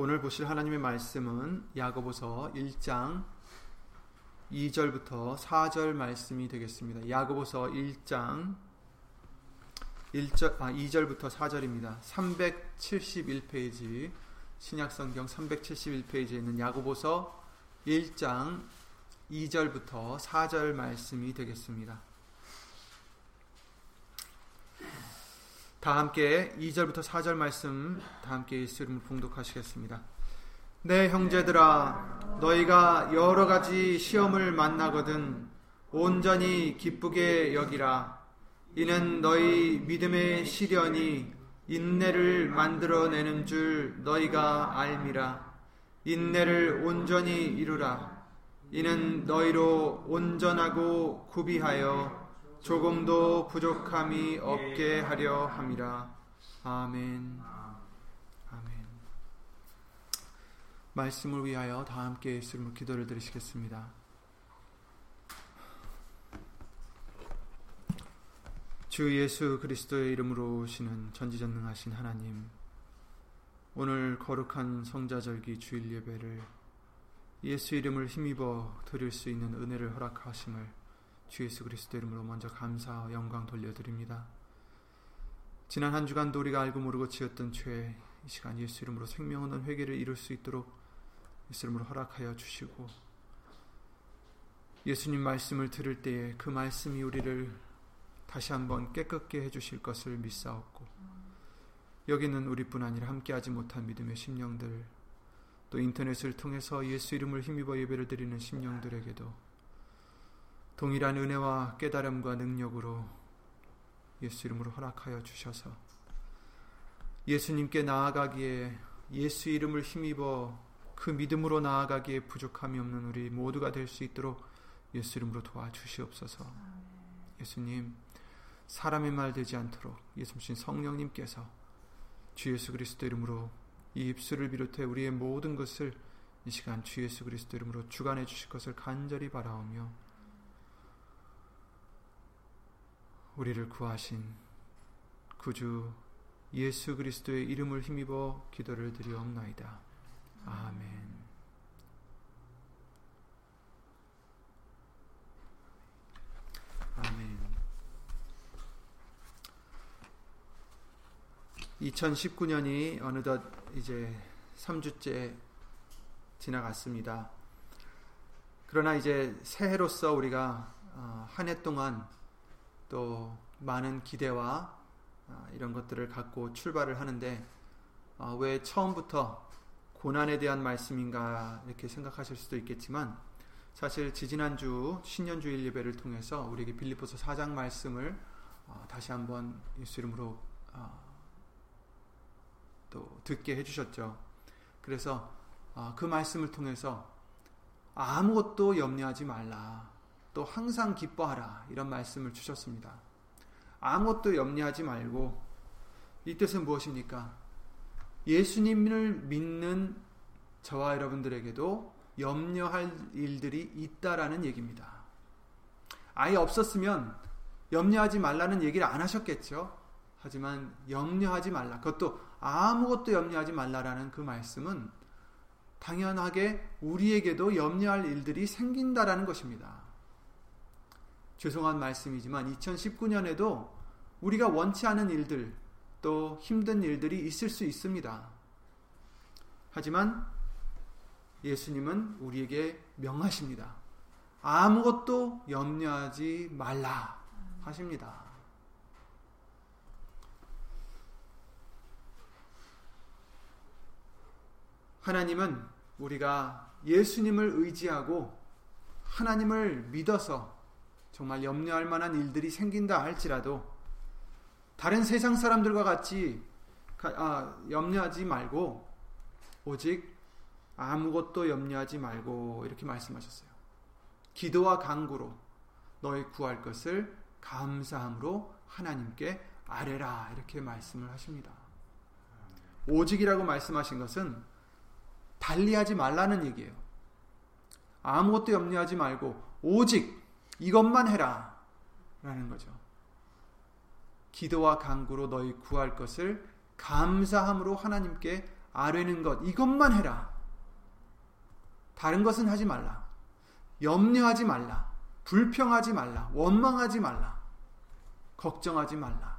오늘 보실 하나님의 말씀은 야고보서 1장 2절부터 4절 말씀이 되겠습니다. 야고보서 1장 1절, 아, 2절부터 4절입니다. 371페이지 신약성경 371페이지에 있는 야고보서 1장 2절부터 4절 말씀이 되겠습니다. 다 함께 2절부터 4절 말씀 다 함께 이름으로 봉독하시겠습니다. 내 형제들아 너희가 여러 가지 시험을 만나거든 온전히 기쁘게 여기라. 이는 너희 믿음의 시련이 인내를 만들어내는 줄 너희가 알미라. 인내를 온전히 이루라. 이는 너희로 온전하고 구비하여 조금도 부족함이 없게 하려 함이라. 아멘. 아멘. 말씀을 위하여 다 함께 예수님을 기도를 드리시겠습니다. 주 예수 그리스도의 이름으로 오시는 전지전능하신 하나님, 오늘 거룩한 성자절기 주일 예배를 예수 이름을 힘입어 드릴 수 있는 은혜를 허락하심을 주 예수 그리스도 이름으로 먼저 감사와 영광 돌려드립니다. 지난 한 주간도 우리가 알고 모르고 지었던 죄, 이 시간 예수 이름으로 생명 없는 회개를 이룰 수 있도록 예수 이름으로 허락하여 주시고 예수님 말씀을 들을 때에 그 말씀이 우리를 다시 한번 깨끗게 해주실 것을 믿사옵고 여기는 우리뿐 아니라 함께하지 못한 믿음의 심령들 또 인터넷을 통해서 예수 이름을 힘입어 예배를 드리는 심령들에게도 동일한 은혜와 깨달음과 능력으로 예수 이름으로 허락하여 주셔서 예수님께 나아가기에 예수 이름을 힘입어 그 믿음으로 나아가기에 부족함이 없는 우리 모두가 될 수 있도록 예수 이름으로 도와주시옵소서. 예수님, 사람의 말 되지 않도록 예수님 성령님께서 주 예수 그리스도 이름으로 이 입술을 비롯해 우리의 모든 것을 이 시간 주 예수 그리스도 이름으로 주관해 주실 것을 간절히 바라오며 우리를 구하신 구주 예수 그리스도의 이름을 힘입어 기도를 드리옵나이다. 아멘. 아멘. 2019년이 어느덧 이제 3주째 지나갔습니다. 그러나 이제 새해로서 우리가 어, 한해 동안 또 많은 기대와 아, 이런 것들을 갖고 출발을 하는데 아, 왜 처음부터 고난에 대한 말씀인가 이렇게 생각하실 수도 있겠지만 사실 지지난주 신년주일 예배를 통해서 우리에게 빌리포서 4장 말씀을 어, 다시 한번 예수 이름으로 어, 또 듣게 해주셨죠. 그래서 어, 그 말씀을 통해서 아무것도 염려하지 말라. 또 항상 기뻐하라 이런 말씀을 주셨습니다. 아무것도 염려하지 말고 이 뜻은 무엇입니까? 예수님을 믿는 저와 여러분들에게도 염려할 일들이 있다라는 얘기입니다. 아예 없었으면 염려하지 말라는 얘기를 안 하셨겠죠. 하지만 염려하지 말라. 그것도 아무것도 염려하지 말라라는 그 말씀은 당연하게 우리에게도 염려할 일들이 생긴다라는 것입니다. 죄송한 말씀이지만 2019년에도 우리가 원치 않은 일들 또 힘든 일들이 있을 수 있습니다. 하지만 예수님은 우리에게 명하십니다. 아무것도 염려하지 말라 하십니다. 하나님은 우리가 예수님을 의지하고 하나님을 믿어서 정말 염려할 만한 일들이 생긴다 할지라도 다른 세상 사람들과 같이 아, 염려하지 말고 오직 아무것도 염려하지 말고 이렇게 말씀하셨어요. 기도와 강구로 너희 구할 것을 감사함으로 하나님께 아뢰라 이렇게 말씀을 하십니다. 오직이라고 말씀하신 것은 달리하지 말라는 얘기예요. 아무것도 염려하지 말고 오직 이것만 해라. 라는 거죠. 기도와 간구로 너희 구할 것을 감사함으로 하나님께 아뢰는 것 이것만 해라. 다른 것은 하지 말라. 염려하지 말라. 불평하지 말라. 원망하지 말라. 걱정하지 말라.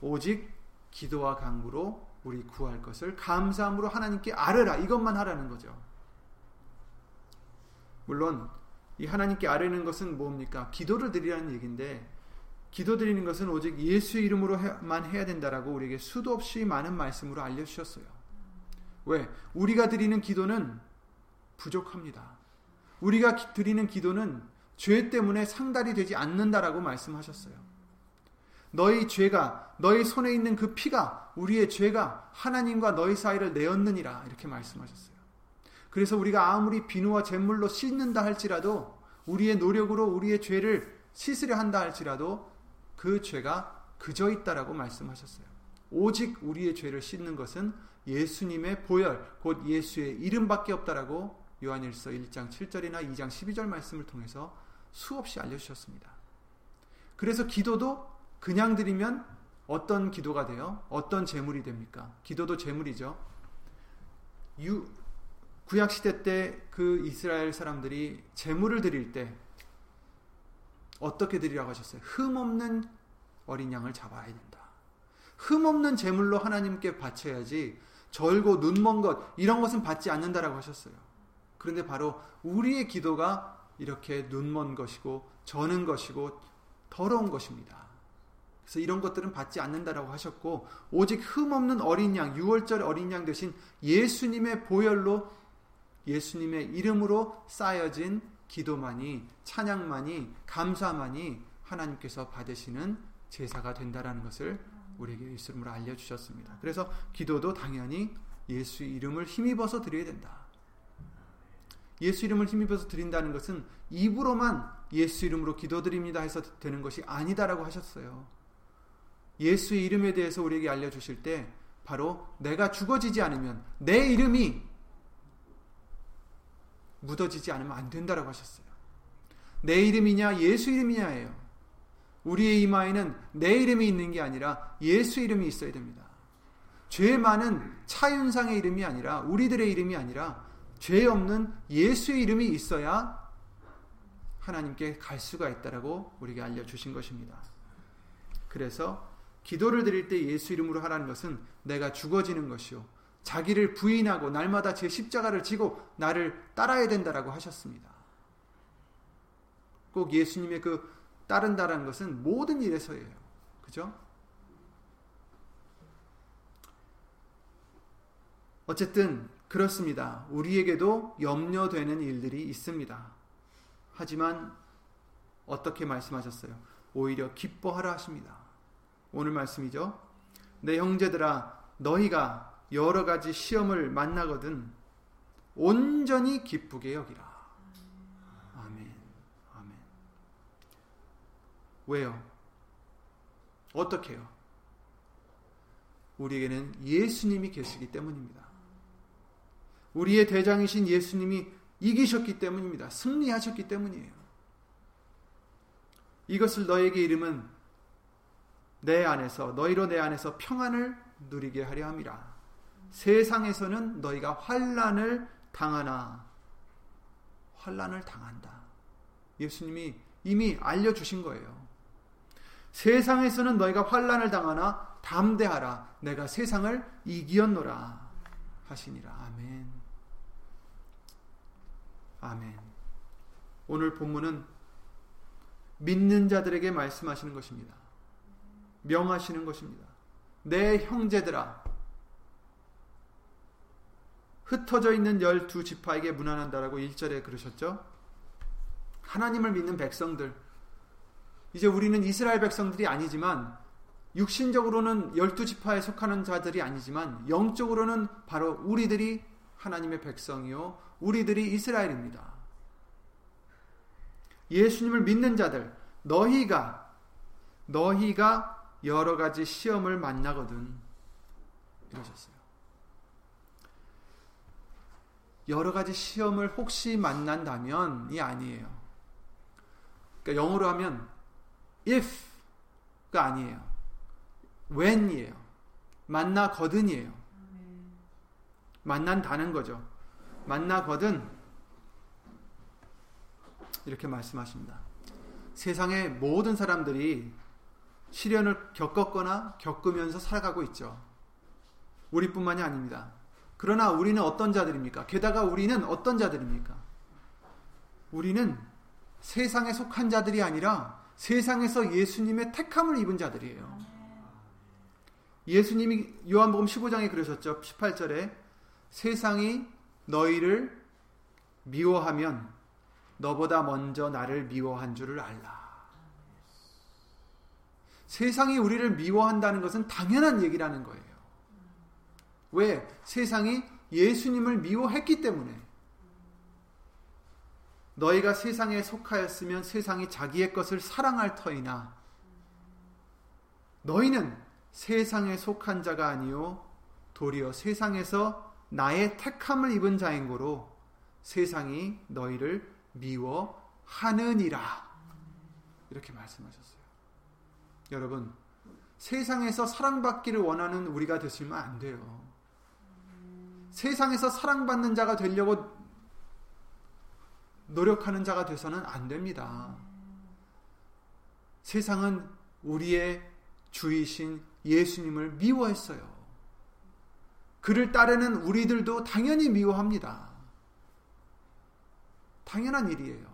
오직 기도와 강구로 우리 구할 것을 감사함으로 하나님께 아뢰라. 이것만 하라는 거죠. 물론 이 하나님께 아뢰는 것은 뭡니까? 기도를 드리라는 얘기인데 기도 드리는 것은 오직 예수의 이름으로만 해야 된다라고 우리에게 수도 없이 많은 말씀으로 알려주셨어요. 왜? 우리가 드리는 기도는 부족합니다. 우리가 드리는 기도는 죄 때문에 상달이 되지 않는다라고 말씀하셨어요. 너희 죄가 너희 손에 있는 그 피가 우리의 죄가 하나님과 너희 사이를 내었느니라 이렇게 말씀하셨어요. 그래서 우리가 아무리 비누와 잿물로 씻는다 할지라도 우리의 노력으로 우리의 죄를 씻으려 한다 할지라도 그 죄가 그저 있다라고 말씀하셨어요. 오직 우리의 죄를 씻는 것은 예수님의 보혈 곧 예수의 이름밖에 없다라고 요한일서 1장 7절이나 2장 12절 말씀을 통해서 수없이 알려주셨습니다. 그래서 기도도 그냥 드리면 어떤 기도가 돼요? 어떤 제물이 됩니까? 기도도 제물이죠. 유, 구약 시대 때 그 이스라엘 사람들이 제물을 드릴 때 어떻게 드리라고 하셨어요? 흠 없는 어린 양을 잡아야 된다. 흠 없는 제물로 하나님께 바쳐야지 절고 눈먼 것 이런 것은 받지 않는다라고 하셨어요. 그런데 바로 우리의 기도가 이렇게 눈먼 것이고 저는 것이고 더러운 것입니다. 그래서 이런 것들은 받지 않는다라고 하셨고 오직 흠 없는 어린 양, 6월절 어린 양 대신 예수님의 보혈로 예수님의 이름으로 쌓여진 기도만이 찬양만이 감사만이 하나님께서 받으시는 제사가 된다라는 것을 우리에게 예수님으로 알려 주셨습니다. 그래서 기도도 당연히 예수 이름을 힘입어서 드려야 된다. 예수 이름을 힘입어서 드린다는 것은 입으로만 예수 이름으로 기도드립니다 해서 되는 것이 아니다라고 하셨어요. 예수의 이름에 대해서 우리에게 알려주실 때 바로 내가 죽어지지 않으면 내 이름이 묻어지지 않으면 안 된다라고 하셨어요. 내 이름이냐 예수 이름이냐예요. 우리의 이마에는 내 이름이 있는 게 아니라 예수 이름이 있어야 됩니다. 죄 많은 차윤상의 이름이 아니라 우리들의 이름이 아니라 죄 없는 예수의 이름이 있어야 하나님께 갈 수가 있다라고 우리에게 알려 주신 것입니다. 그래서 기도를 드릴 때 예수 이름으로 하라는 것은 내가 죽어지는 것이요. 자기를 부인하고 날마다 제 십자가를 지고 나를 따라야 된다라고 하셨습니다. 꼭 예수님의 그 따른다라는 것은 모든 일에서예요. 그죠? 어쨌든 그렇습니다. 우리에게도 염려되는 일들이 있습니다. 하지만 어떻게 말씀하셨어요? 오히려 기뻐하라 하십니다. 오늘 말씀이죠. 내 형제들아 너희가 여러 가지 시험을 만나거든 온전히 기쁘게 여기라. 아멘. 아멘. 왜요? 어떻게요? 우리에게는 예수님이 계시기 때문입니다. 우리의 대장이신 예수님이 이기셨기 때문입니다. 승리하셨기 때문이에요. 이것을 너에게 이름은 내 안에서 너희로 내 안에서 평안을 누리게 하려 함이라. 세상에서는 너희가 환란을 당하나 환란을 당한다. 예수님이 이미 알려 주신 거예요. 세상에서는 너희가 환란을 당하나 담대하라. 내가 세상을 이기었노라 하시니라. 아멘. 아멘. 오늘 본문은 믿는 자들에게 말씀하시는 것입니다. 명하시는 것입니다. 내 형제들아 흩어져 있는 열두 지파에게 문안한다라고 1절에 그러셨죠. 하나님을 믿는 백성들 이제 우리는 이스라엘 백성들이 아니지만 육신적으로는 열두 지파에 속하는 자들이 아니지만 영적으로는 바로 우리들이 하나님의 백성이요 우리들이 이스라엘입니다. 예수님을 믿는 자들 너희가 너희가 여러 가지 시험을 만나거든. 이러셨어요. 여러 가지 시험을 혹시 만난다면이 아니에요. 그러니까 영어로 하면 if가 아니에요. when이에요. 만나거든이에요. 만난다는 거죠. 만나거든 이렇게 말씀하십니다. 세상의 모든 사람들이 시련을 겪었거나 겪으면서 살아가고 있죠. 우리뿐만이 아닙니다. 그러나 우리는 어떤 자들입니까? 게다가 우리는 어떤 자들입니까? 우리는 세상에 속한 자들이 아니라 세상에서 예수님의 택함을 입은 자들이에요. 예수님이 요한복음 15장에 그러셨죠. 18절에 세상이 너희를 미워하면 너보다 먼저 나를 미워한 줄을 알라. 세상이 우리를 미워한다는 것은 당연한 얘기라는 거예요. 왜? 세상이 예수님을 미워했기 때문에. 너희가 세상에 속하였으면 세상이 자기의 것을 사랑할 터이나 너희는 세상에 속한 자가 아니요 도리어 세상에서 나의 택함을 입은 자인 고로 세상이 너희를 미워하느니라 이렇게 말씀하셨어요. 여러분 세상에서 사랑받기를 원하는 우리가 되시면 안 돼요. 세상에서 사랑받는 자가 되려고 노력하는 자가 돼서는 안 됩니다. 세상은 우리의 주이신 예수님을 미워했어요. 그를 따르는 우리들도 당연히 미워합니다. 당연한 일이에요.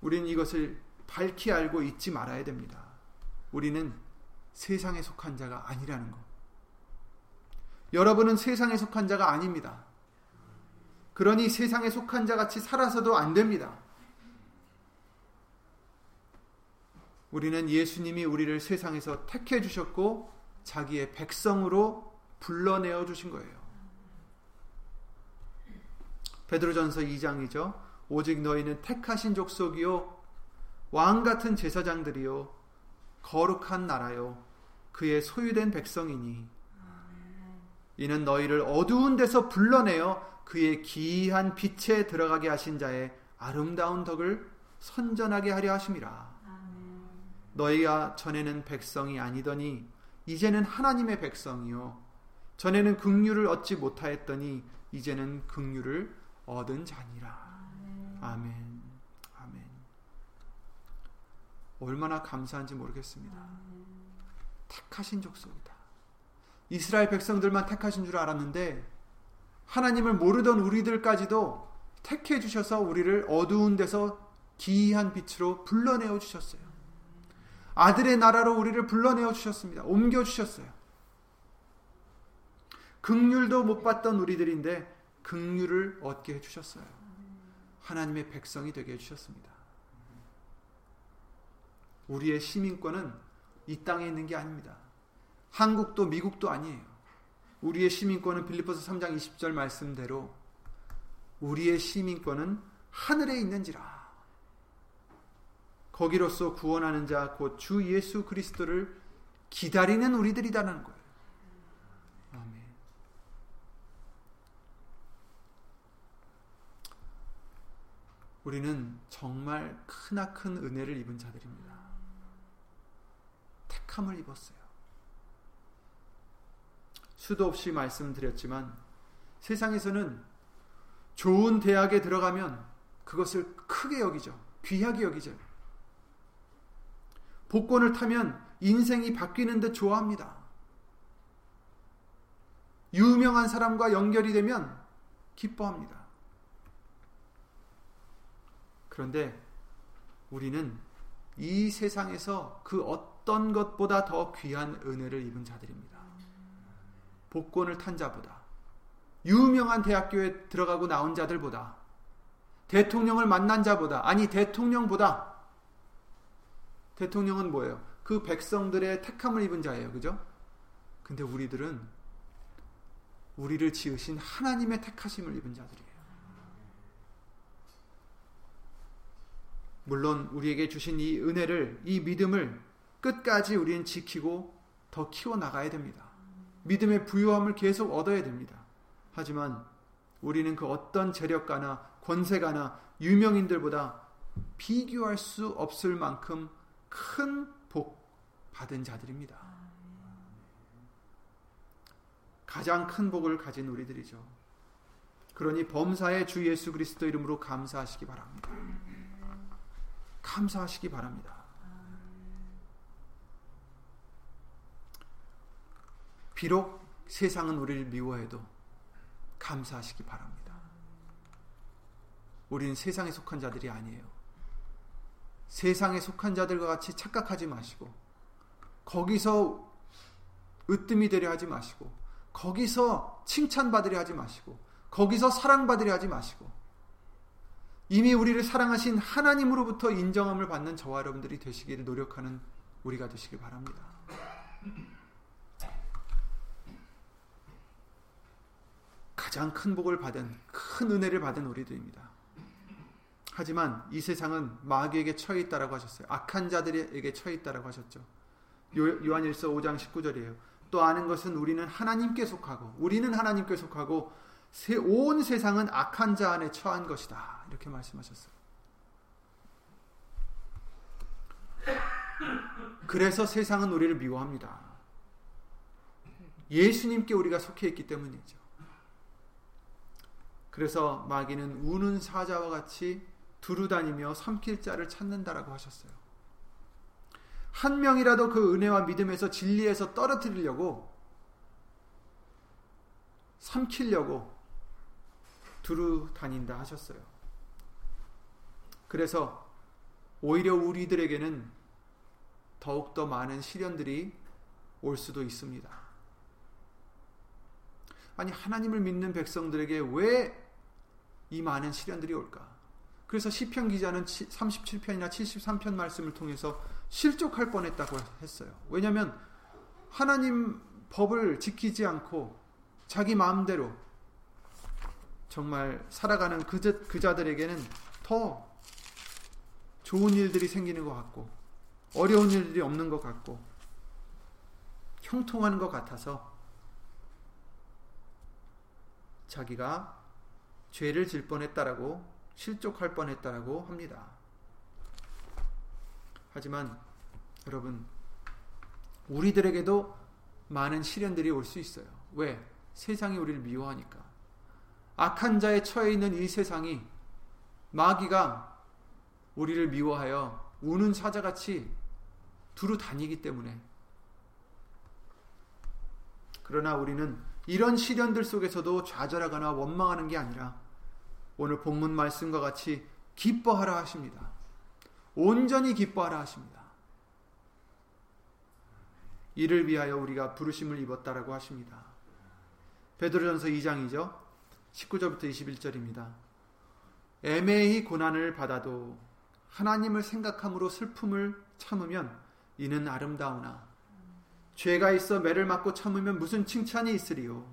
우리는 이것을 밝히 알고 잊지 말아야 됩니다. 우리는 세상에 속한 자가 아니라는 것. 여러분은 세상에 속한 자가 아닙니다. 그러니 세상에 속한 자 같이 살아서도 안 됩니다. 우리는 예수님이 우리를 세상에서 택해 주셨고 자기의 백성으로 불러내어 주신 거예요. 베드로전서 2장이죠. 오직 너희는 택하신 족속이요 왕 같은 제사장들이요 거룩한 나라요 그의 소유된 백성이니 이는 너희를 어두운 데서 불러내어 그의 기이한 빛에 들어가게 하신 자의 아름다운 덕을 선전하게 하려 하심이라. 너희가 전에는 백성이 아니더니 이제는 하나님의 백성이요 전에는 긍휼을 얻지 못하였더니 이제는 긍휼을 얻은 자니라. 아멘. 아멘. 얼마나 감사한지 모르겠습니다. 택하신 족속이다. 이스라엘 백성들만 택하신 줄 알았는데 하나님을 모르던 우리들까지도 택해 주셔서 우리를 어두운 데서 기이한 빛으로 불러내어 주셨어요. 아들의 나라로 우리를 불러내어 주셨습니다. 옮겨 주셨어요. 극률도 못 받던 우리들인데 극률을 얻게 해 주셨어요. 하나님의 백성이 되게 해 주셨습니다. 우리의 시민권은 이 땅에 있는 게 아닙니다. 한국도 미국도 아니에요. 우리의 시민권은 빌리포스 3장 20절 말씀대로 우리의 시민권은 하늘에 있는지라. 거기로서 구원하는 자 곧 주 예수 그리스도를 기다리는 우리들이다는 거예요. 아멘. 우리는 정말 크나큰 은혜를 입은 자들입니다. 택함을 입었어요. 수도 없이 말씀드렸지만 세상에서는 좋은 대학에 들어가면 그것을 크게 여기죠. 귀하게 여기죠. 복권을 타면 인생이 바뀌는 듯 좋아합니다. 유명한 사람과 연결이 되면 기뻐합니다. 그런데 우리는 이 세상에서 그 어떤 것보다 더 귀한 은혜를 입은 자들입니다. 복권을 탄 자보다 유명한 대학교에 들어가고 나온 자들보다 대통령을 만난 자보다 아니 대통령보다 대통령은 뭐예요? 그 백성들의 택함을 입은 자예요. 그죠? 근데 우리들은 우리를 지으신 하나님의 택하심을 입은 자들이에요. 물론 우리에게 주신 이 은혜를 이 믿음을 끝까지 우리는 지키고 더 키워 나가야 됩니다. 믿음의 부유함을 계속 얻어야 됩니다. 하지만 우리는 그 어떤 재력가나 권세가나 유명인들보다 비교할 수 없을 만큼 큰 복 받은 자들입니다. 가장 큰 복을 가진 우리들이죠. 그러니 범사의 주 예수 그리스도 이름으로 감사하시기 바랍니다. 감사하시기 바랍니다. 비록 세상은 우리를 미워해도 감사하시기 바랍니다. 우리는 세상에 속한 자들이 아니에요. 세상에 속한 자들과 같이 착각하지 마시고 거기서 으뜸이 되려 하지 마시고 거기서 칭찬받으려 하지 마시고 거기서 사랑받으려 하지 마시고 이미 우리를 사랑하신 하나님으로부터 인정함을 받는 저와 여러분들이 되시기를 노력하는 우리가 되시길 바랍니다. 가장 큰 복을 받은 큰 은혜를 받은 우리들입니다. 하지만 이 세상은 마귀에게 처해 있다라고 하셨어요. 악한 자들에게 처해 있다라고 하셨죠. 요한일서 5장 19절이에요. 또 아는 것은 우리는 하나님께 속하고 우리는 하나님께 속하고 온 세상은 악한 자 안에 처한 것이다. 이렇게 말씀하셨어요. 그래서 세상은 우리를 미워합니다. 예수님께 우리가 속해 있기 때문이죠. 그래서 마귀는 우는 사자와 같이 두루다니며 삼킬 자를 찾는다라고 하셨어요. 한 명이라도 그 은혜와 믿음에서 진리에서 떨어뜨리려고 삼키려고 두루 다닌다 하셨어요. 그래서 오히려 우리들에게는 더욱더 많은 시련들이 올 수도 있습니다. 아니, 하나님을 믿는 백성들에게 왜 이 많은 시련들이 올까? 그래서 시편 기자는 37편이나 73편 말씀을 통해서 실족할 뻔했다고 했어요. 왜냐하면 하나님 법을 지키지 않고 자기 마음대로 정말 살아가는 그, 자, 그 자들에게는 더 좋은 일들이 생기는 것 같고 어려운 일들이 없는 것 같고 형통하는 것 같아서 자기가 죄를 질 뻔했다라고 실족할 뻔했다라고 합니다. 하지만 여러분 우리들에게도 많은 시련들이 올 수 있어요. 왜? 세상이 우리를 미워하니까. 악한 자의 처해 있는 이 세상이 마귀가 우리를 미워하여 우는 사자같이 두루 다니기 때문에 그러나 우리는 이런 시련들 속에서도 좌절하거나 원망하는 게 아니라 오늘 본문 말씀과 같이 기뻐하라 하십니다. 온전히 기뻐하라 하십니다. 이를 위하여 우리가 부르심을 입었다라고 하십니다. 베드로전서 2장이죠. 19절부터 21절입니다. 애매히 고난을 받아도 하나님을 생각함으로 슬픔을 참으면 이는 아름다우나 죄가 있어 매를 맞고 참으면 무슨 칭찬이 있으리요?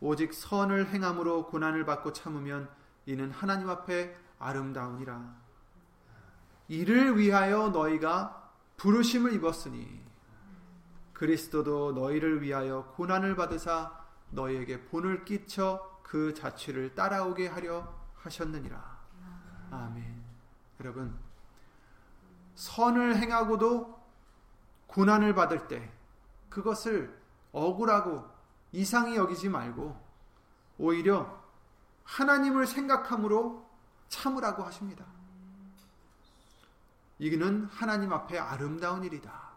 오직 선을 행함으로 고난을 받고 참으면 이는 하나님 앞에 아름다우니라. 이를 위하여 너희가 부르심을 입었으니 그리스도도 너희를 위하여 고난을 받으사 너희에게 본을 끼쳐 그 자취를 따라오게 하려 하셨느니라. 아멘. 여러분 선을 행하고도 고난을 받을 때 그것을 억울하고 이상히 여기지 말고 오히려 하나님을 생각함으로 참으라고 하십니다. 이는 하나님 앞에 아름다운 일이다.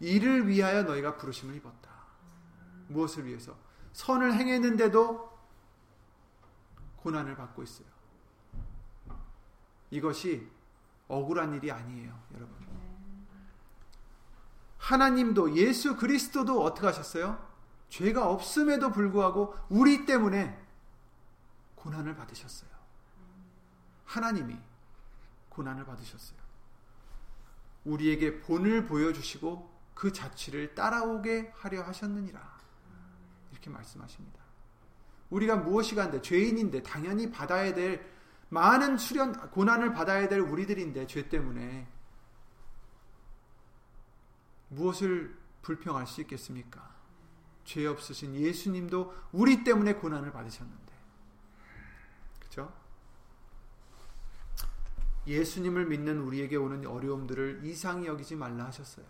이를 위하여 너희가 부르심을 입었다. 무엇을 위해서? 선을 행했는데도 고난을 받고 있어요. 이것이 억울한 일이 아니에요, 여러분. 하나님도 예수 그리스도도 어떻게 하셨어요? 죄가 없음에도 불구하고 우리 때문에 고난을 받으셨어요. 하나님이 고난을 받으셨어요. 우리에게 본을 보여주시고 그 자취를 따라오게 하려 하셨느니라. 이렇게 말씀하십니다. 우리가 무엇이 간데 죄인인데 당연히 받아야 될 많은 수련 고난을 받아야 될 우리들인데 죄 때문에 무엇을 불평할 수 있겠습니까? 죄 없으신 예수님도 우리 때문에 고난을 받으셨는데. 그렇죠? 예수님을 믿는 우리에게 오는 어려움들을 이상히 여기지 말라 하셨어요.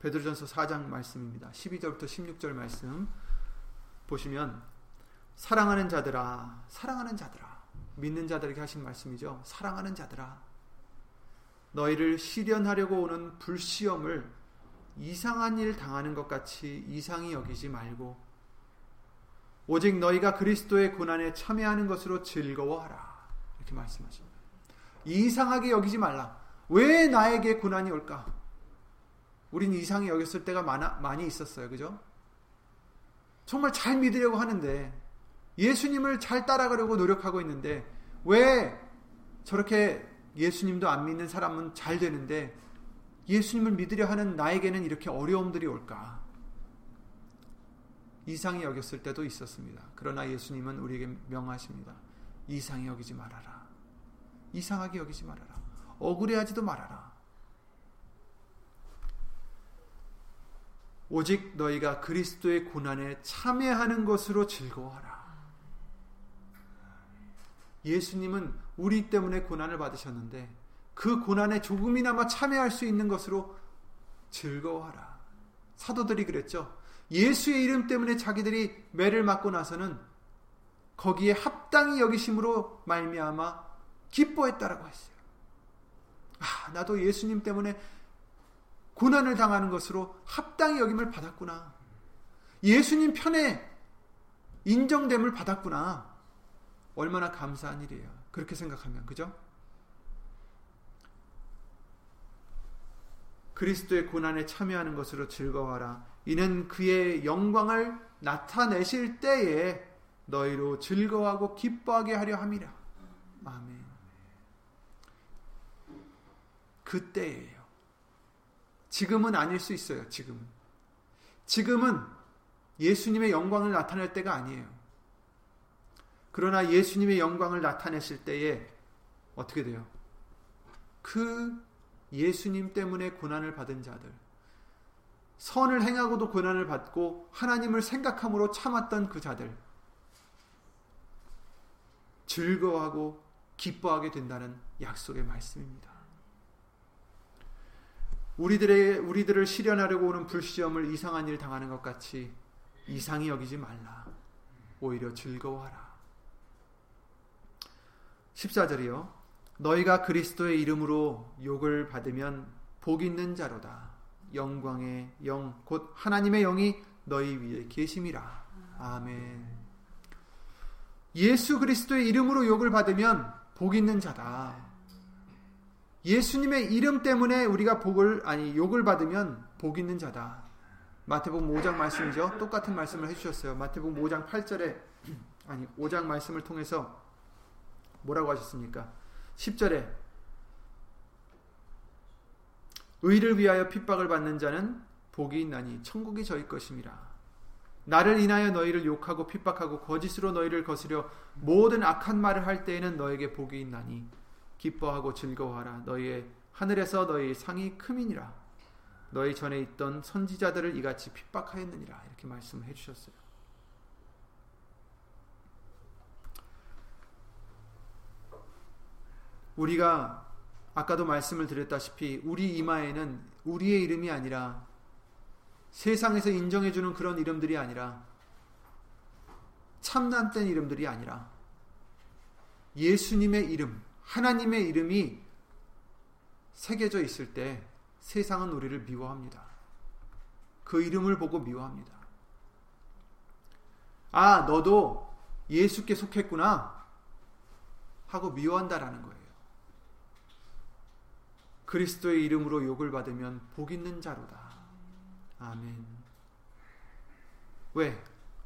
베드로전서 4장 말씀입니다. 12절부터 16절 말씀 보시면 사랑하는 자들아 사랑하는 자들아 믿는 자들에게 하신 말씀이죠. 사랑하는 자들아 너희를 시련하려고 오는 불시험을 이상한 일 당하는 것 같이 이상히 여기지 말고 오직 너희가 그리스도의 고난에 참여하는 것으로 즐거워하라. 이렇게 말씀하십니다. 이상하게 여기지 말라. 왜 나에게 고난이 올까? 우린 이상히 여겼을 때가 많아, 많이 있었어요. 그죠? 정말 잘 믿으려고 하는데, 예수님을 잘 따라가려고 노력하고 있는데, 왜 저렇게 예수님도 안 믿는 사람은 잘 되는데, 예수님을 믿으려 하는 나에게는 이렇게 어려움들이 올까? 이상히 여겼을 때도 있었습니다. 그러나 예수님은 우리에게 명하십니다. 이상히 여기지 말아라. 이상하게 여기지 말아라. 억울해하지도 말아라. 오직 너희가 그리스도의 고난에 참여하는 것으로 즐거워하라. 예수님은 우리 때문에 고난을 받으셨는데 그 고난에 조금이나마 참여할 수 있는 것으로 즐거워하라. 사도들이 그랬죠. 예수의 이름 때문에 자기들이 매를 맞고 나서는 거기에 합당히 여기심으로 말미암아 기뻐했다라고 했어요. 아, 나도 예수님 때문에 고난을 당하는 것으로 합당히 여김을 받았구나. 예수님 편에 인정됨을 받았구나. 얼마나 감사한 일이에요. 그렇게 생각하면, 그죠? 그리스도의 고난에 참여하는 것으로 즐거워하라. 이는 그의 영광을 나타내실 때에 너희로 즐거워하고 기뻐하게 하려 함이라. 아멘. 그때예요. 지금은 아닐 수 있어요. 지금은. 지금은 예수님의 영광을 나타낼 때가 아니에요. 그러나 예수님의 영광을 나타내실 때에 어떻게 돼요? 그 예수님 때문에 고난을 받은 자들, 선을 행하고도 고난을 받고 하나님을 생각함으로 참았던 그 자들, 즐거워하고 기뻐하게 된다는 약속의 말씀입니다. 우리들의 우리들을 실현하려고 오는 불시험을 이상한 일 당하는 것 같이 이상히 여기지 말라. 오히려 즐거워하라. 14절이요. 너희가 그리스도의 이름으로 욕을 받으면 복 있는 자로다. 영광의 영, 곧 하나님의 영이 너희 위에 계심이라. 아멘. 예수 그리스도의 이름으로 욕을 받으면 복 있는 자다. 예수님의 이름 때문에 우리가 복을 아니 욕을 받으면 복 있는 자다. 마태복음 5장 말씀이죠. 똑같은 말씀을 해 주셨어요. 마태복음 5장 8절에 아니 5장 말씀을 통해서 뭐라고 하셨습니까? 10절에 의를 위하여 핍박을 받는 자는 복이 있나니 천국이 저희 것임이라. 나를 인하여 너희를 욕하고 핍박하고 거짓으로 너희를 거스려 모든 악한 말을 할 때에는 너에게 복이 있나니 기뻐하고 즐거워하라. 너희의 하늘에서 너희 상이 크민이라. 너희 전에 있던 선지자들을 이같이 핍박하였느니라. 이렇게 말씀해 주셨어요. 우리가 아까도 말씀을 드렸다시피 우리 이마에는 우리의 이름이 아니라 세상에서 인정해주는 그런 이름들이 아니라 참남된 이름들이 아니라 예수님의 이름, 하나님의 이름이 새겨져 있을 때 세상은 우리를 미워합니다. 그 이름을 보고 미워합니다. 아, 너도 예수께 속했구나 하고 미워한다라는 거예요. 그리스도의 이름으로 욕을 받으면 복 있는 자로다. 아멘. 왜?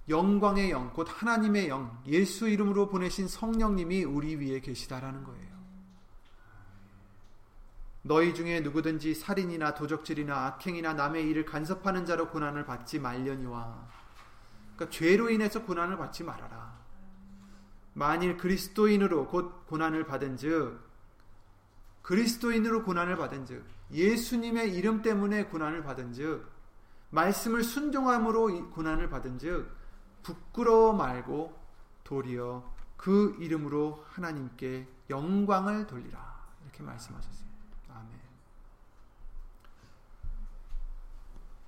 영광의 영, 곧 하나님의 영, 예수 이름으로 보내신 성령님이 우리 위에 계시다라는 거예요. 너희 중에 누구든지 살인이나 도적질이나 악행이나 남의 일을 간섭하는 자로 고난을 받지 말려니와. 그러니까 죄로 인해서 고난을 받지 말아라. 만일 그리스도인으로 곧 고난을 받은즉 그리스도인으로 고난을 받은즉 예수님의 이름 때문에 고난을 받은즉 말씀을 순종함으로 고난을 받은즉 부끄러워 말고 도리어 그 이름으로 하나님께 영광을 돌리라 이렇게 말씀하셨습니다. 아멘.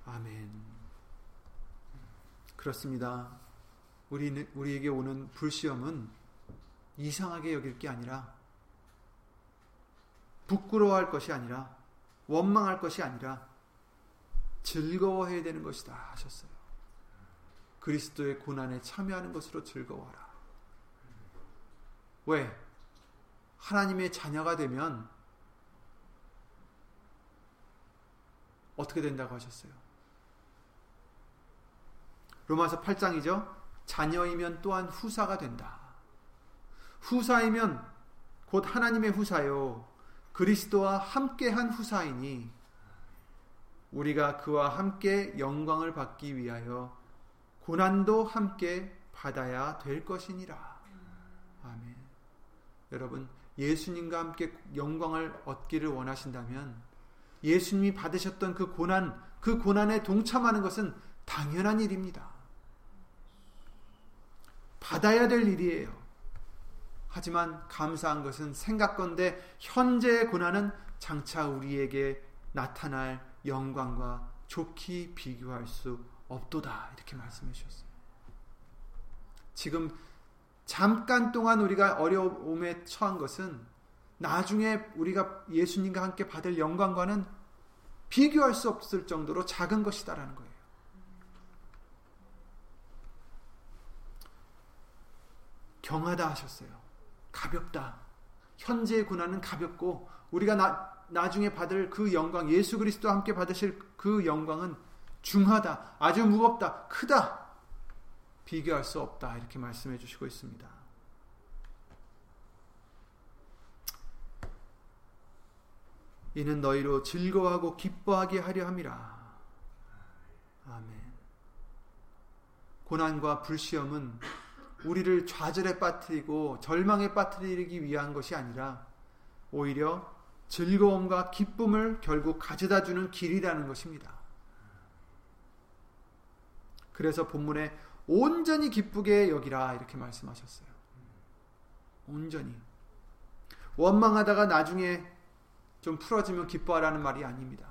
아멘. 그렇습니다. 우리 우리에게 오는 불시험은 이상하게 여길 게 아니라 부끄러워할 것이 아니라 원망할 것이 아니라 즐거워해야 되는 것이다 하셨어요. 그리스도의 고난에 참여하는 것으로 즐거워하라. 왜? 하나님의 자녀가 되면 어떻게 된다고 하셨어요? 로마서 8장이죠. 자녀이면 또한 후사가 된다. 후사이면 곧 하나님의 후사요. 그리스도와 함께한 후사이니 우리가 그와 함께 영광을 받기 위하여 고난도 함께 받아야 될 것이니라. 아멘. 여러분, 예수님과 함께 영광을 얻기를 원하신다면 예수님이 받으셨던 그 고난, 그 고난에 동참하는 것은 당연한 일입니다. 받아야 될 일이에요. 하지만 감사한 것은 생각건데 현재의 고난은 장차 우리에게 나타날 영광과 좋게 비교할 수 없도다. 이렇게 말씀해 주셨어요. 지금 잠깐 동안 우리가 어려움에 처한 것은 나중에 우리가 예수님과 함께 받을 영광과는 비교할 수 없을 정도로 작은 것이다라는 거예요. 경하다 하셨어요. 가볍다. 현재의 고난은 가볍고 우리가 나, 나중에 받을 그 영광, 예수 그리스도와 함께 받으실 그 영광은 중하다. 아주 무겁다. 크다. 비교할 수 없다. 이렇게 말씀해 주시고 있습니다. 이는 너희로 즐거워하고 기뻐하게 하려 함이라. 아멘. 고난과 불시험은 우리를 좌절에 빠뜨리고 절망에 빠뜨리기 위한 것이 아니라 오히려 즐거움과 기쁨을 결국 가져다 주는 길이라는 것입니다. 그래서 본문에 온전히 기쁘게 여기라 이렇게 말씀하셨어요. 온전히. 원망하다가 나중에 좀 풀어지면 기뻐하라는 말이 아닙니다.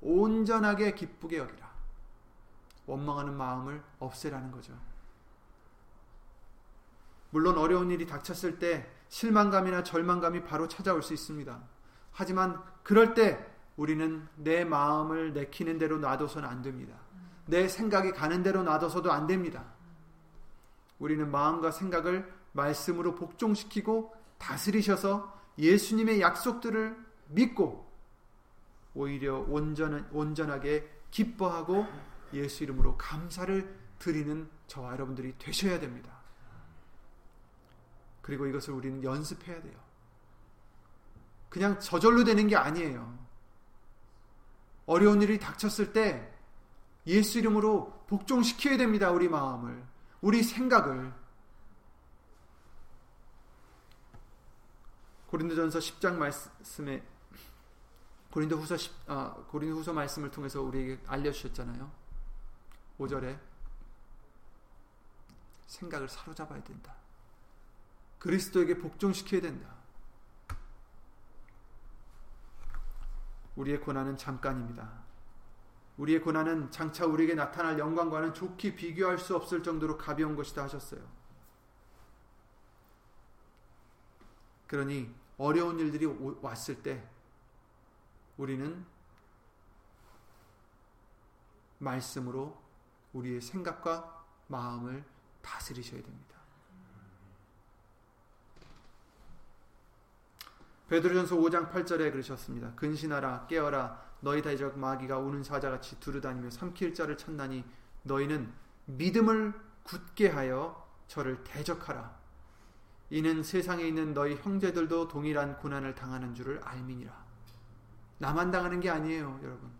온전하게 기쁘게 여기라. 원망하는 마음을 없애라는 거죠. 물론 어려운 일이 닥쳤을 때 실망감이나 절망감이 바로 찾아올 수 있습니다. 하지만 그럴 때 우리는 내 마음을 내키는 대로 놔둬서는 안 됩니다. 내 생각이 가는 대로 놔둬서도 안 됩니다. 우리는 마음과 생각을 말씀으로 복종시키고 다스리셔서 예수님의 약속들을 믿고 오히려 온전, 온전하게 기뻐하고 예수 이름으로 감사를 드리는 저와 여러분들이 되셔야 됩니다. 그리고 이것을 우리는 연습해야 돼요. 그냥 저절로 되는 게 아니에요. 어려운 일이 닥쳤을 때 예수 이름으로 복종시켜야 됩니다. 우리 마음을, 우리 생각을. 고린도전서 10장 말씀에 고린도후서 10, 아, 고린도후서 말씀을 통해서 우리에게 알려 주셨잖아요. 5절에 생각을 사로잡아야 된다. 그리스도에게 복종시켜야 된다. 우리의 고난은 잠깐입니다. 우리의 고난은 장차 우리에게 나타날 영광과는 좋게 비교할 수 없을 정도로 가벼운 것이다 하셨어요. 그러니 어려운 일들이 왔을 때 우리는 말씀으로 우리의 생각과 마음을 다스리셔야 됩니다. 베드로전서 5장 8절에 그러셨습니다. 근신하라 깨어라 너희 다이적 마귀가 우는 사자같이 두루다니며 삼킬 자를 찾나니 너희는 믿음을 굳게 하여 저를 대적하라. 이는 세상에 있는 너희 형제들도 동일한 고난을 당하는 줄을 알미니라. 나만 당하는 게 아니에요, 여러분.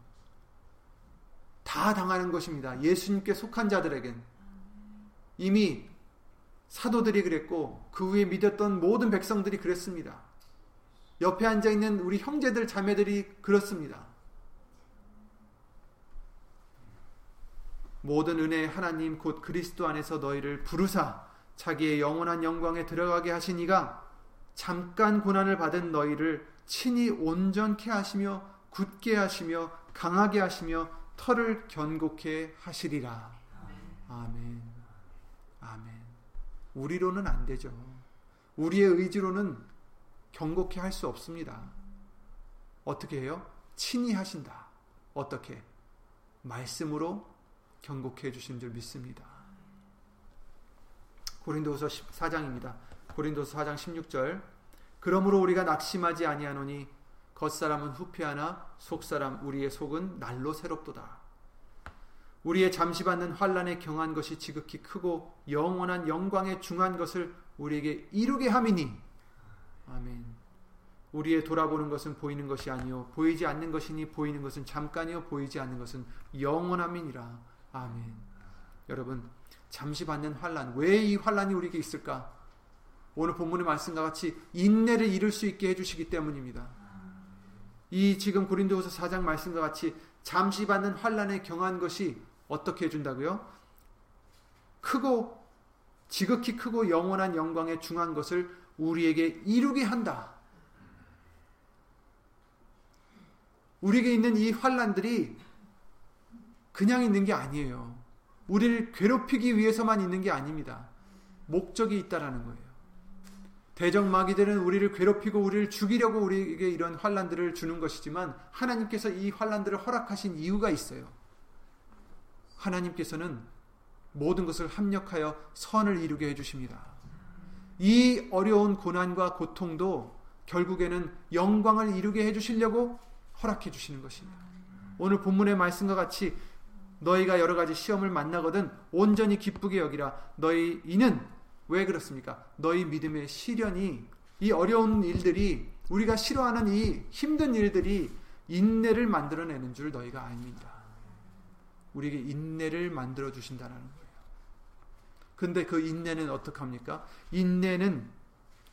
다 당하는 것입니다. 예수님께 속한 자들에겐 이미 사도들이 그랬고 그 후에 믿었던 모든 백성들이 그랬습니다. 옆에 앉아 있는 우리 형제들 자매들이 그렇습니다. 모든 은혜의 하나님 곧 그리스도 안에서 너희를 부르사 자기의 영원한 영광에 들어가게 하시니가 잠깐 고난을 받은 너희를 친히 온전케 하시며 굳게 하시며 강하게 하시며 터를 견고케 하시리라. 아멘. 아멘. 우리로는 안 되죠. 우리의 의지로는 견고케 할 수 없습니다. 어떻게 해요? 친히 하신다. 어떻게? 말씀으로 견고케 해주신 줄 믿습니다. 고린도서 4장입니다. 고린도서 4장 16절 그러므로 우리가 낙심하지 아니하노니 겉사람은 후패하나 속사람 우리의 속은 날로 새롭도다. 우리의 잠시 받는 환란에 경한 것이 지극히 크고 영원한 영광에 중한 것을 우리에게 이루게 함이니 아멘. 우리의 돌아보는 것은 보이는 것이 아니요 보이지 않는 것이니 보이는 것은 잠깐이요 보이지 않는 것은 영원함이니라. 아멘. 여러분 잠시 받는 환란 왜 이 환란이 우리에게 있을까? 오늘 본문의 말씀과 같이 인내를 이룰 수 있게 해주시기 때문입니다. 이 지금 고린도후서 4장 말씀과 같이 잠시 받는 환란에 경한 것이 어떻게 해준다고요? 크고 지극히 크고 영원한 영광에 중한 것을 우리에게 이루게 한다. 우리에게 있는 이 환란들이 그냥 있는 게 아니에요. 우리를 괴롭히기 위해서만 있는 게 아닙니다. 목적이 있다라는 거예요. 대적 마귀들은 우리를 괴롭히고 우리를 죽이려고 우리에게 이런 환란들을 주는 것이지만 하나님께서 이 환란들을 허락하신 이유가 있어요. 하나님께서는 모든 것을 합력하여 선을 이루게 해 주십니다. 이 어려운 고난과 고통도 결국에는 영광을 이루게 해 주시려고 허락해 주시는 것입니다. 오늘 본문의 말씀과 같이 너희가 여러 가지 시험을 만나거든 온전히 기쁘게 여기라 너희 이는 왜 그렇습니까? 너희 믿음의 시련이 이 어려운 일들이 우리가 싫어하는 이 힘든 일들이 인내를 만들어내는 줄 너희가 아닙니다. 우리에게 인내를 만들어 주신다는 거예요. 근데 그 인내는 어떡합니까? 인내는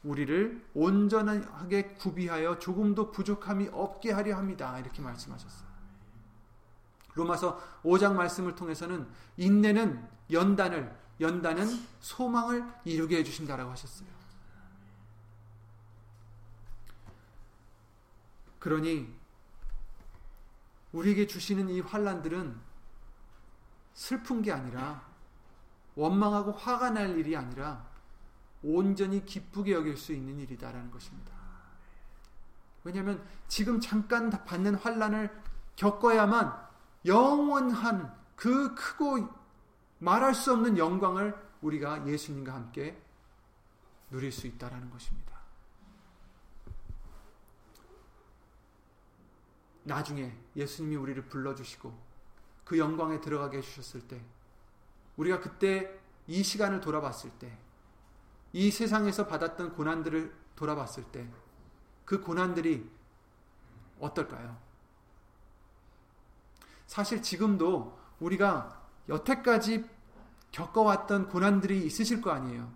우리를 온전하게 구비하여 조금도 부족함이 없게 하려 합니다. 이렇게 말씀하셨어요. 로마서 5장 말씀을 통해서는 인내는 연단을 연단은 소망을 이루게 해주신다라고 하셨어요. 그러니 우리에게 주시는 이 환란들은 슬픈 게 아니라 원망하고 화가 날 일이 아니라 온전히 기쁘게 여길 수 있는 일이다라는 것입니다. 왜냐하면 지금 잠깐 받는 환란을 겪어야만 영원한 그 크고 말할 수 없는 영광을 우리가 예수님과 함께 누릴 수 있다라는 것입니다. 나중에 예수님이 우리를 불러주시고 그 영광에 들어가게 해주셨을 때 우리가 그때 이 시간을 돌아봤을 때 이 세상에서 받았던 고난들을 돌아봤을 때 그 고난들이 어떨까요? 사실 지금도 우리가 여태까지 겪어왔던 고난들이 있으실 거 아니에요.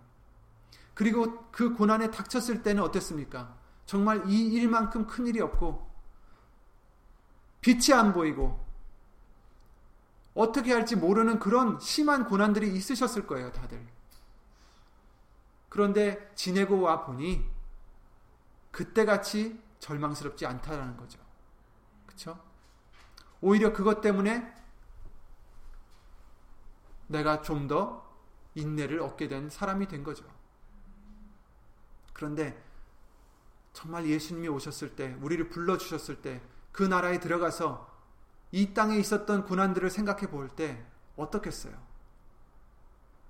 그리고 그 고난에 닥쳤을 때는 어땠습니까? 정말 이 일만큼 큰 일이 없고, 빛이 안 보이고, 어떻게 할지 모르는 그런 심한 고난들이 있으셨을 거예요, 다들. 그런데 지내고 와 보니, 그때같이 절망스럽지 않다라는 거죠. 그쵸? 오히려 그것 때문에 내가 좀 더 인내를 얻게 된 사람이 된 거죠. 그런데 정말 예수님이 오셨을 때, 우리를 불러 주셨을 때, 그 나라에 들어가서 이 땅에 있었던 고난들을 생각해 볼 때 어떻겠어요?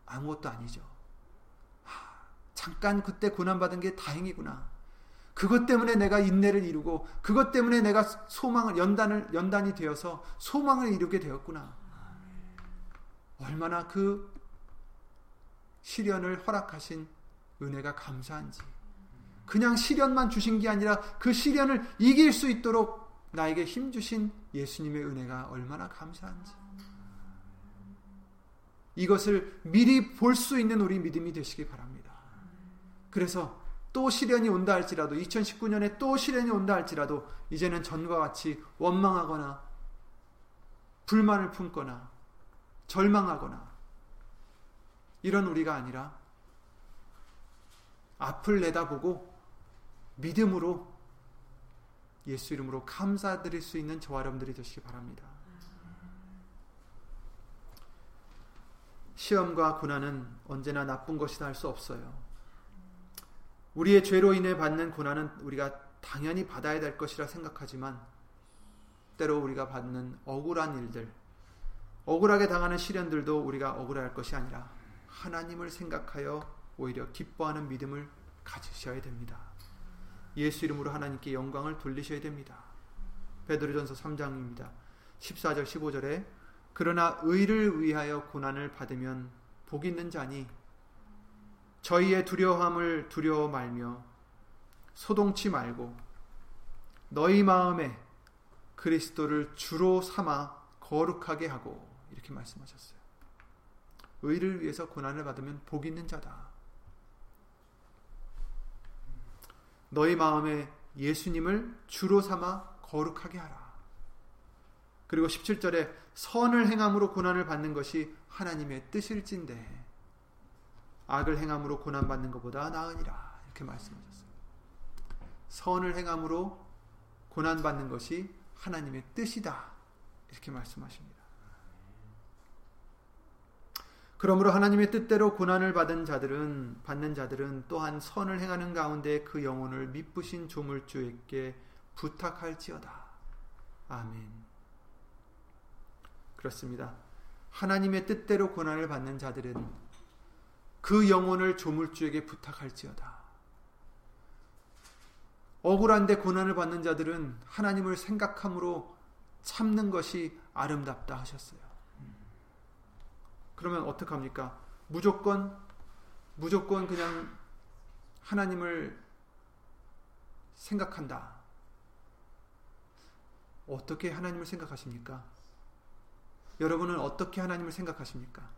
아무것도 아니죠. 하, 잠깐 그때 고난받은 게 다행이구나. 그것 때문에 내가 인내를 이루고 그것 때문에 내가 소망을 연단을 연단이 되어서 소망을 이루게 되었구나. 얼마나 그 시련을 허락하신 은혜가 감사한지. 그냥 시련만 주신 게 아니라 그 시련을 이길 수 있도록 나에게 힘 주신 예수님의 은혜가 얼마나 감사한지. 이것을 미리 볼 수 있는 우리 믿음이 되시기 바랍니다. 그래서 또 시련이 온다 할지라도 2019년에 또 시련이 온다 할지라도 이제는 전과 같이 원망하거나 불만을 품거나 절망하거나 이런 우리가 아니라 앞을 내다보고 믿음으로 예수 이름으로 감사드릴 수 있는 저와 여러분들이 되시기 바랍니다. 시험과 고난은 언제나 나쁜 것이다 할 수 없어요. 우리의 죄로 인해 받는 고난은 우리가 당연히 받아야 될 것이라 생각하지만 때로 우리가 받는 억울한 일들, 억울하게 당하는 시련들도 우리가 억울할 것이 아니라 하나님을 생각하여 오히려 기뻐하는 믿음을 가지셔야 됩니다. 예수 이름으로 하나님께 영광을 돌리셔야 됩니다. 베드로전서 3장입니다. 14절 15절에 그러나 의를 위하여 고난을 받으면 복 있는 자니 저희의 두려움을 두려워 말며 소동치 말고 너희 마음에 그리스도를 주로 삼아 거룩하게 하고 이렇게 말씀하셨어요. 의를 위해서 고난을 받으면 복 있는 자다. 너희 마음에 예수님을 주로 삼아 거룩하게 하라. 그리고 17절에 선을 행함으로 고난을 받는 것이 하나님의 뜻일진데 악을 행함으로 고난 받는 것보다 나으니라 이렇게 말씀하셨어요. 선을 행함으로 고난 받는 것이 하나님의 뜻이다 이렇게 말씀하십니다. 그러므로 하나님의 뜻대로 고난을 받은 자들은 받는 자들은 또한 선을 행하는 가운데 그 영혼을 미쁘신 조물주에게 부탁할지어다. 아멘. 그렇습니다. 하나님의 뜻대로 고난을 받는 자들은 그 영혼을 조물주에게 부탁할지어다. 억울한데 고난을 받는 자들은 하나님을 생각함으로 참는 것이 아름답다 하셨어요. 그러면 어떡합니까? 무조건 무조건 그냥 하나님을 생각한다. 어떻게 하나님을 생각하십니까? 여러분은 어떻게 하나님을 생각하십니까?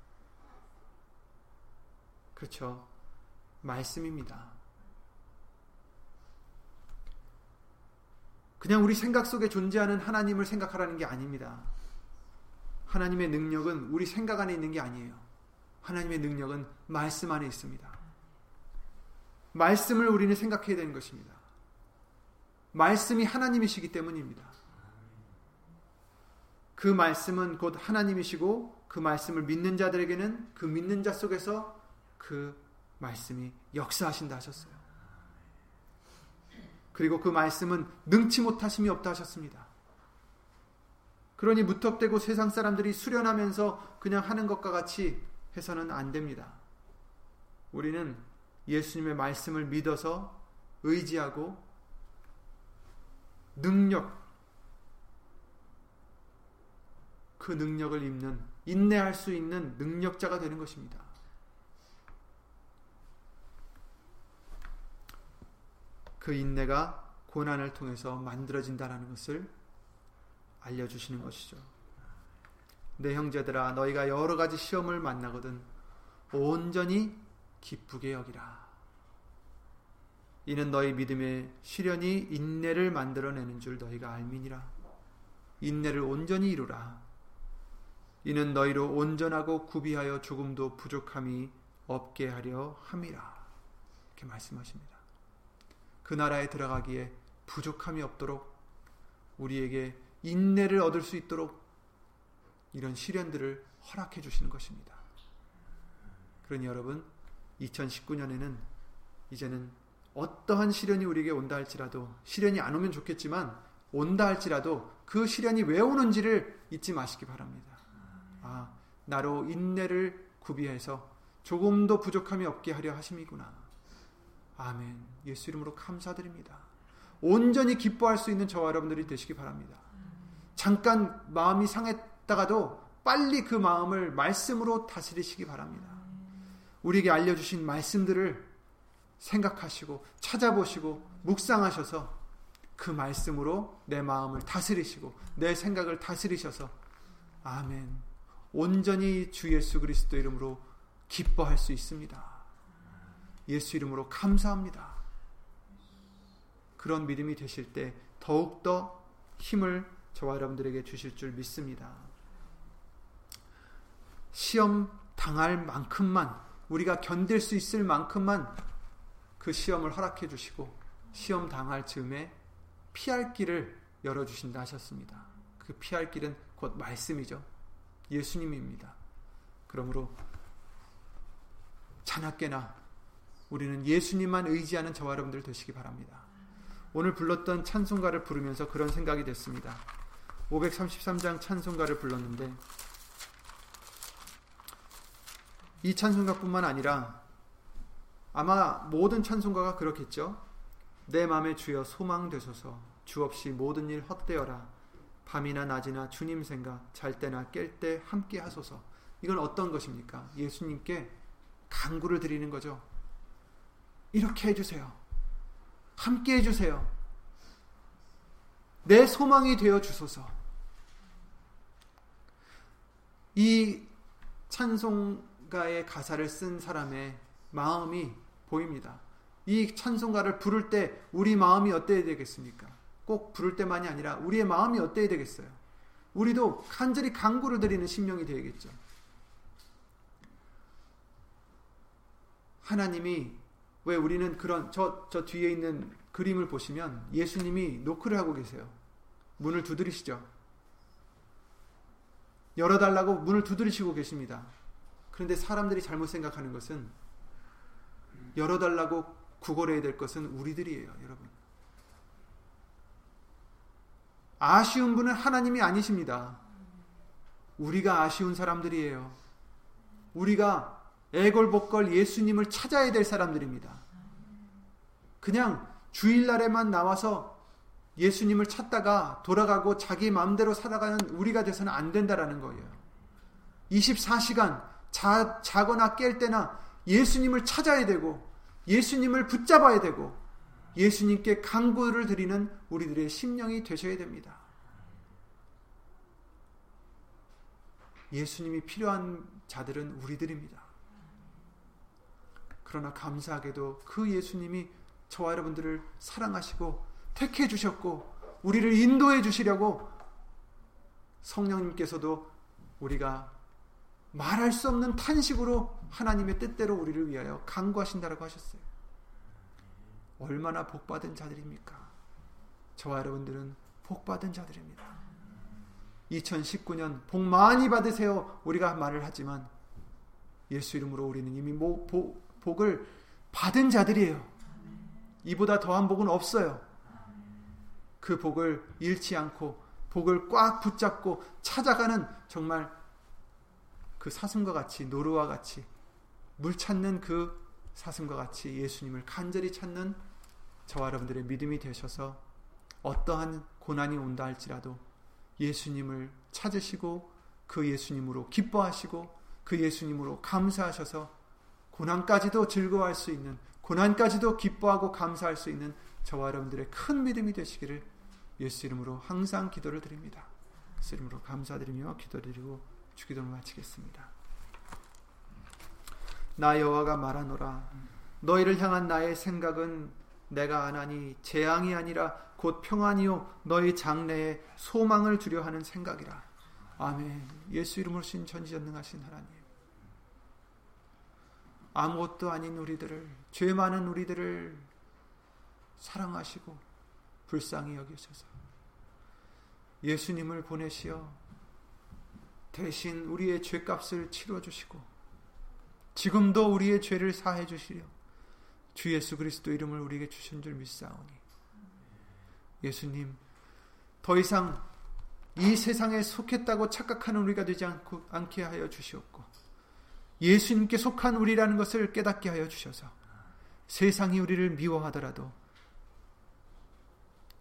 그렇죠. 말씀입니다. 그냥 우리 생각 속에 존재하는 하나님을 생각하라는 게 아닙니다. 하나님의 능력은 우리 생각 안에 있는 게 아니에요. 하나님의 능력은 말씀 안에 있습니다. 말씀을 우리는 생각해야 되는 것입니다. 말씀이 하나님이시기 때문입니다. 그 말씀은 곧 하나님이시고 그 말씀을 믿는 자들에게는 그 믿는 자 속에서 그 말씀이 역사하신다 하셨어요. 그리고 그 말씀은 능치 못하심이 없다 하셨습니다. 그러니 무턱대고 세상 사람들이 수련하면서 그냥 하는 것과 같이 해서는 안 됩니다. 우리는 예수님의 말씀을 믿어서 의지하고 능력, 그 능력을 입는, 인내할 수 있는 능력자가 되는 것입니다. 그 인내가 고난을 통해서 만들어진다는 것을 알려주시는 것이죠. 내 형제들아 너희가 여러 가지 시험을 만나거든 온전히 기쁘게 여기라. 이는 너희 믿음의 시련이 인내를 만들어내는 줄 너희가 알미니라. 인내를 온전히 이루라. 이는 너희로 온전하고 구비하여 조금도 부족함이 없게 하려 함이라. 이렇게 말씀하십니다. 그 나라에 들어가기에 부족함이 없도록 우리에게 인내를 얻을 수 있도록 이런 시련들을 허락해 주시는 것입니다. 그러니 여러분, 2019년에는 이제는 어떠한 시련이 우리에게 온다 할지라도 시련이 안 오면 좋겠지만 온다 할지라도 그 시련이 왜 오는지를 잊지 마시기 바랍니다. 아, 나로 인내를 구비해서 조금도 부족함이 없게 하려 하심이구나. 아멘. 예수 이름으로 감사드립니다. 온전히 기뻐할 수 있는 저와 여러분들이 되시기 바랍니다. 잠깐 마음이 상했다가도 빨리 그 마음을 말씀으로 다스리시기 바랍니다. 우리에게 알려주신 말씀들을 생각하시고 찾아보시고 묵상하셔서 그 말씀으로 내 마음을 다스리시고 내 생각을 다스리셔서 아멘. 온전히 주 예수 그리스도 이름으로 기뻐할 수 있습니다. 예수 이름으로 감사합니다. 그런 믿음이 되실 때 더욱더 힘을 저와 여러분들에게 주실 줄 믿습니다. 시험 당할 만큼만 우리가 견딜 수 있을 만큼만 그 시험을 허락해 주시고 시험 당할 즈음에 피할 길을 열어 주신다 하셨습니다. 그 피할 길은 곧 말씀이죠. 예수님입니다. 그러므로 자나깨나 우리는 예수님만 의지하는 저와 여러분들 되시기 바랍니다. 오늘 불렀던 찬송가를 부르면서 그런 생각이 됐습니다. 533장 찬송가를 불렀는데 이 찬송가뿐만 아니라 아마 모든 찬송가가 그렇겠죠. 내 마음에 주여 소망 되소서 주 없이 모든 일 헛되어라 밤이나 낮이나 주님 생각 잘 때나 깰 때 함께 하소서 이건 어떤 것입니까? 예수님께 강구를 드리는 거죠. 이렇게 해주세요. 함께 해주세요. 내 소망이 되어 주소서. 이 찬송가의 가사를 쓴 사람의 마음이 보입니다. 이 찬송가를 부를 때 우리 마음이 어때야 되겠습니까? 꼭 부를 때만이 아니라 우리의 마음이 어때야 되겠어요? 우리도 간절히 강구를 드리는 심령이 되겠죠. 하나님이 왜 우리는 그런 저, 저 뒤에 있는 그림을 보시면 예수님이 노크를 하고 계세요. 문을 두드리시죠. 열어달라고 문을 두드리시고 계십니다. 그런데 사람들이 잘못 생각하는 것은 열어달라고 구걸해야 될 것은 우리들이에요, 여러분. 아쉬운 분은 하나님이 아니십니다. 우리가 아쉬운 사람들이에요. 우리가 애걸복걸 예수님을 찾아야 될 사람들입니다. 그냥 주일날에만 나와서 예수님을 찾다가 돌아가고 자기 마음대로 살아가는 우리가 돼서는 안 된다라는 거예요. 24시간 자, 자거나 깰 때나 예수님을 찾아야 되고 예수님을 붙잡아야 되고 예수님께 강구를 드리는 우리들의 심령이 되셔야 됩니다. 예수님이 필요한 자들은 우리들입니다. 그러나 감사하게도 그 예수님이 저와 여러분들을 사랑하시고 택해 주셨고 우리를 인도해 주시려고 성령님께서도 우리가 말할 수 없는 탄식으로 하나님의 뜻대로 우리를 위하여 강구하신다라고 하셨어요. 얼마나 복받은 자들입니까? 저와 여러분들은 복받은 자들입니다. 2019년 복 많이 받으세요. 우리가 말을 하지만 예수 이름으로 우리는 이미 복, 복을 받은 자들이에요. 이보다 더한 복은 없어요. 그 복을 잃지 않고 복을 꽉 붙잡고 찾아가는 정말 그 사슴과 같이 노루와 같이 물 찾는 그 사슴과 같이 예수님을 간절히 찾는 저와 여러분들의 믿음이 되셔서 어떠한 고난이 온다 할지라도 예수님을 찾으시고 그 예수님으로 기뻐하시고 그 예수님으로 감사하셔서 고난까지도 즐거워할 수 있는 고난까지도 기뻐하고 감사할 수 있는 저와 여러분들의 큰 믿음이 되시기를 예수 이름으로 항상 기도를 드립니다. 예수 이름으로 감사드리며 기도드리고 주기도를 마치겠습니다. 나 여호와가 말하노라 너희를 향한 나의 생각은 내가 안하니 재앙이 아니라 곧 평안이요 너희 장래에 소망을 주려 하는 생각이라. 아멘. 예수 이름으로 신 전지전능하신 하나님. 아무것도 아닌 우리들을 죄 많은 우리들을 사랑하시고 불쌍히 여기셔서. 예수님을 보내시어 대신 우리의 죄값을 치러 주시고 지금도 우리의 죄를 사해 주시려 주 예수 그리스도 이름을 우리에게 주신 줄 믿사오니. 예수님 더 이상 이 세상에 속했다고 착각하는 우리가 되지 않고 않게 하여 주시옵고 예수님께 속한 우리라는 것을 깨닫게 하여 주셔서 세상이 우리를 미워하더라도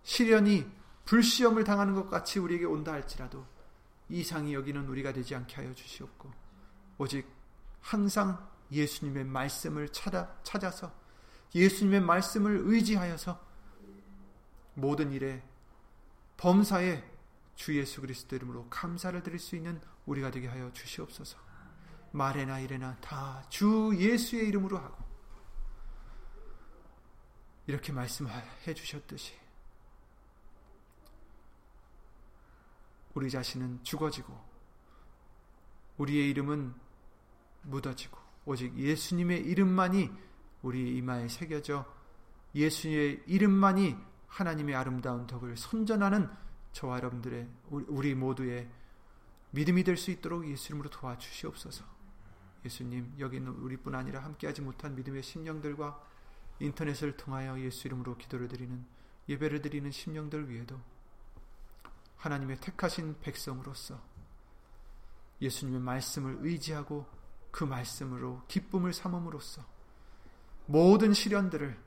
시련이 불시험을 당하는 것 같이 우리에게 온다 할지라도 이상이 여기는 우리가 되지 않게 하여 주시옵고 오직 항상 예수님의 말씀을 찾아, 찾아서 예수님의 말씀을 의지하여서 모든 일에 범사에 주 예수 그리스도 이름으로 감사를 드릴 수 있는 우리가 되게 하여 주시옵소서. 말에나 이래나 다 주 예수의 이름으로 하고 이렇게 말씀해 주셨듯이 우리 자신은 죽어지고 우리의 이름은 묻어지고 오직 예수님의 이름만이 우리 이마에 새겨져 예수의 이름만이 하나님의 아름다운 덕을 선전하는 저와 여러분들의 우리 모두의 믿음이 될 수 있도록 예수 이름으로 도와주시옵소서. 예수님 여기 있는 우리뿐 아니라 함께하지 못한 믿음의 심령들과 인터넷을 통하여 예수 이름으로 기도를 드리는 예배를 드리는 심령들 위에도 하나님의 택하신 백성으로서 예수님의 말씀을 의지하고 그 말씀으로 기쁨을 삼음으로써 모든 시련들을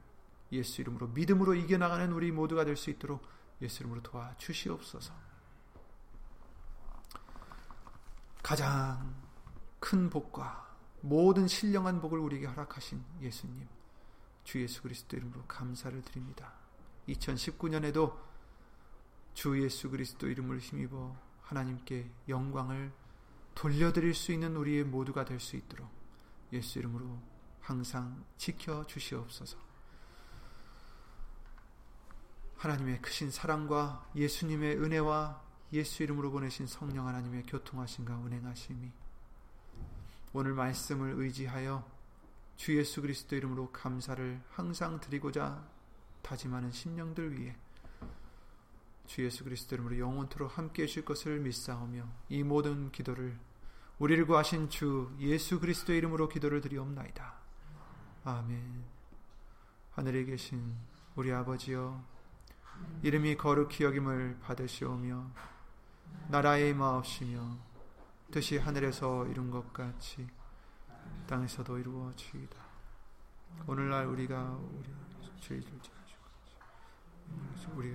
예수 이름으로 믿음으로 이겨나가는 우리 모두가 될 수 있도록 예수 이름으로 도와 주시옵소서. 가장 큰 복과 모든 신령한 복을 우리에게 허락하신 예수님, 주 예수 그리스도 이름으로 감사를 드립니다. 2019년에도 주 예수 그리스도 이름을 힘입어 하나님께 영광을 돌려드릴 수 있는 우리의 모두가 될 수 있도록 예수 이름으로 항상 지켜 주시옵소서. 하나님의 크신 사랑과 예수님의 은혜와 예수 이름으로 보내신 성령 하나님의 교통하심과 운행하심이 오늘 말씀을 의지하여 주 예수 그리스도 이름으로 감사를 항상 드리고자 다짐하는 심령들 위해 주 예수 그리스도 이름으로 영원토록 함께 해줄 것을 믿사오며 이 모든 기도를 우리를 구하신 주 예수 그리스도 이름으로 기도를 드리옵나이다. 아멘. 하늘에 계신 우리 아버지여 이름이 거룩히 여김을 받으시오며 나라의 마옵시며 뜻이 하늘에서 이룬 것 같이 땅에서도 이루어지이다. 오늘날 우리가 우리 죄를 우리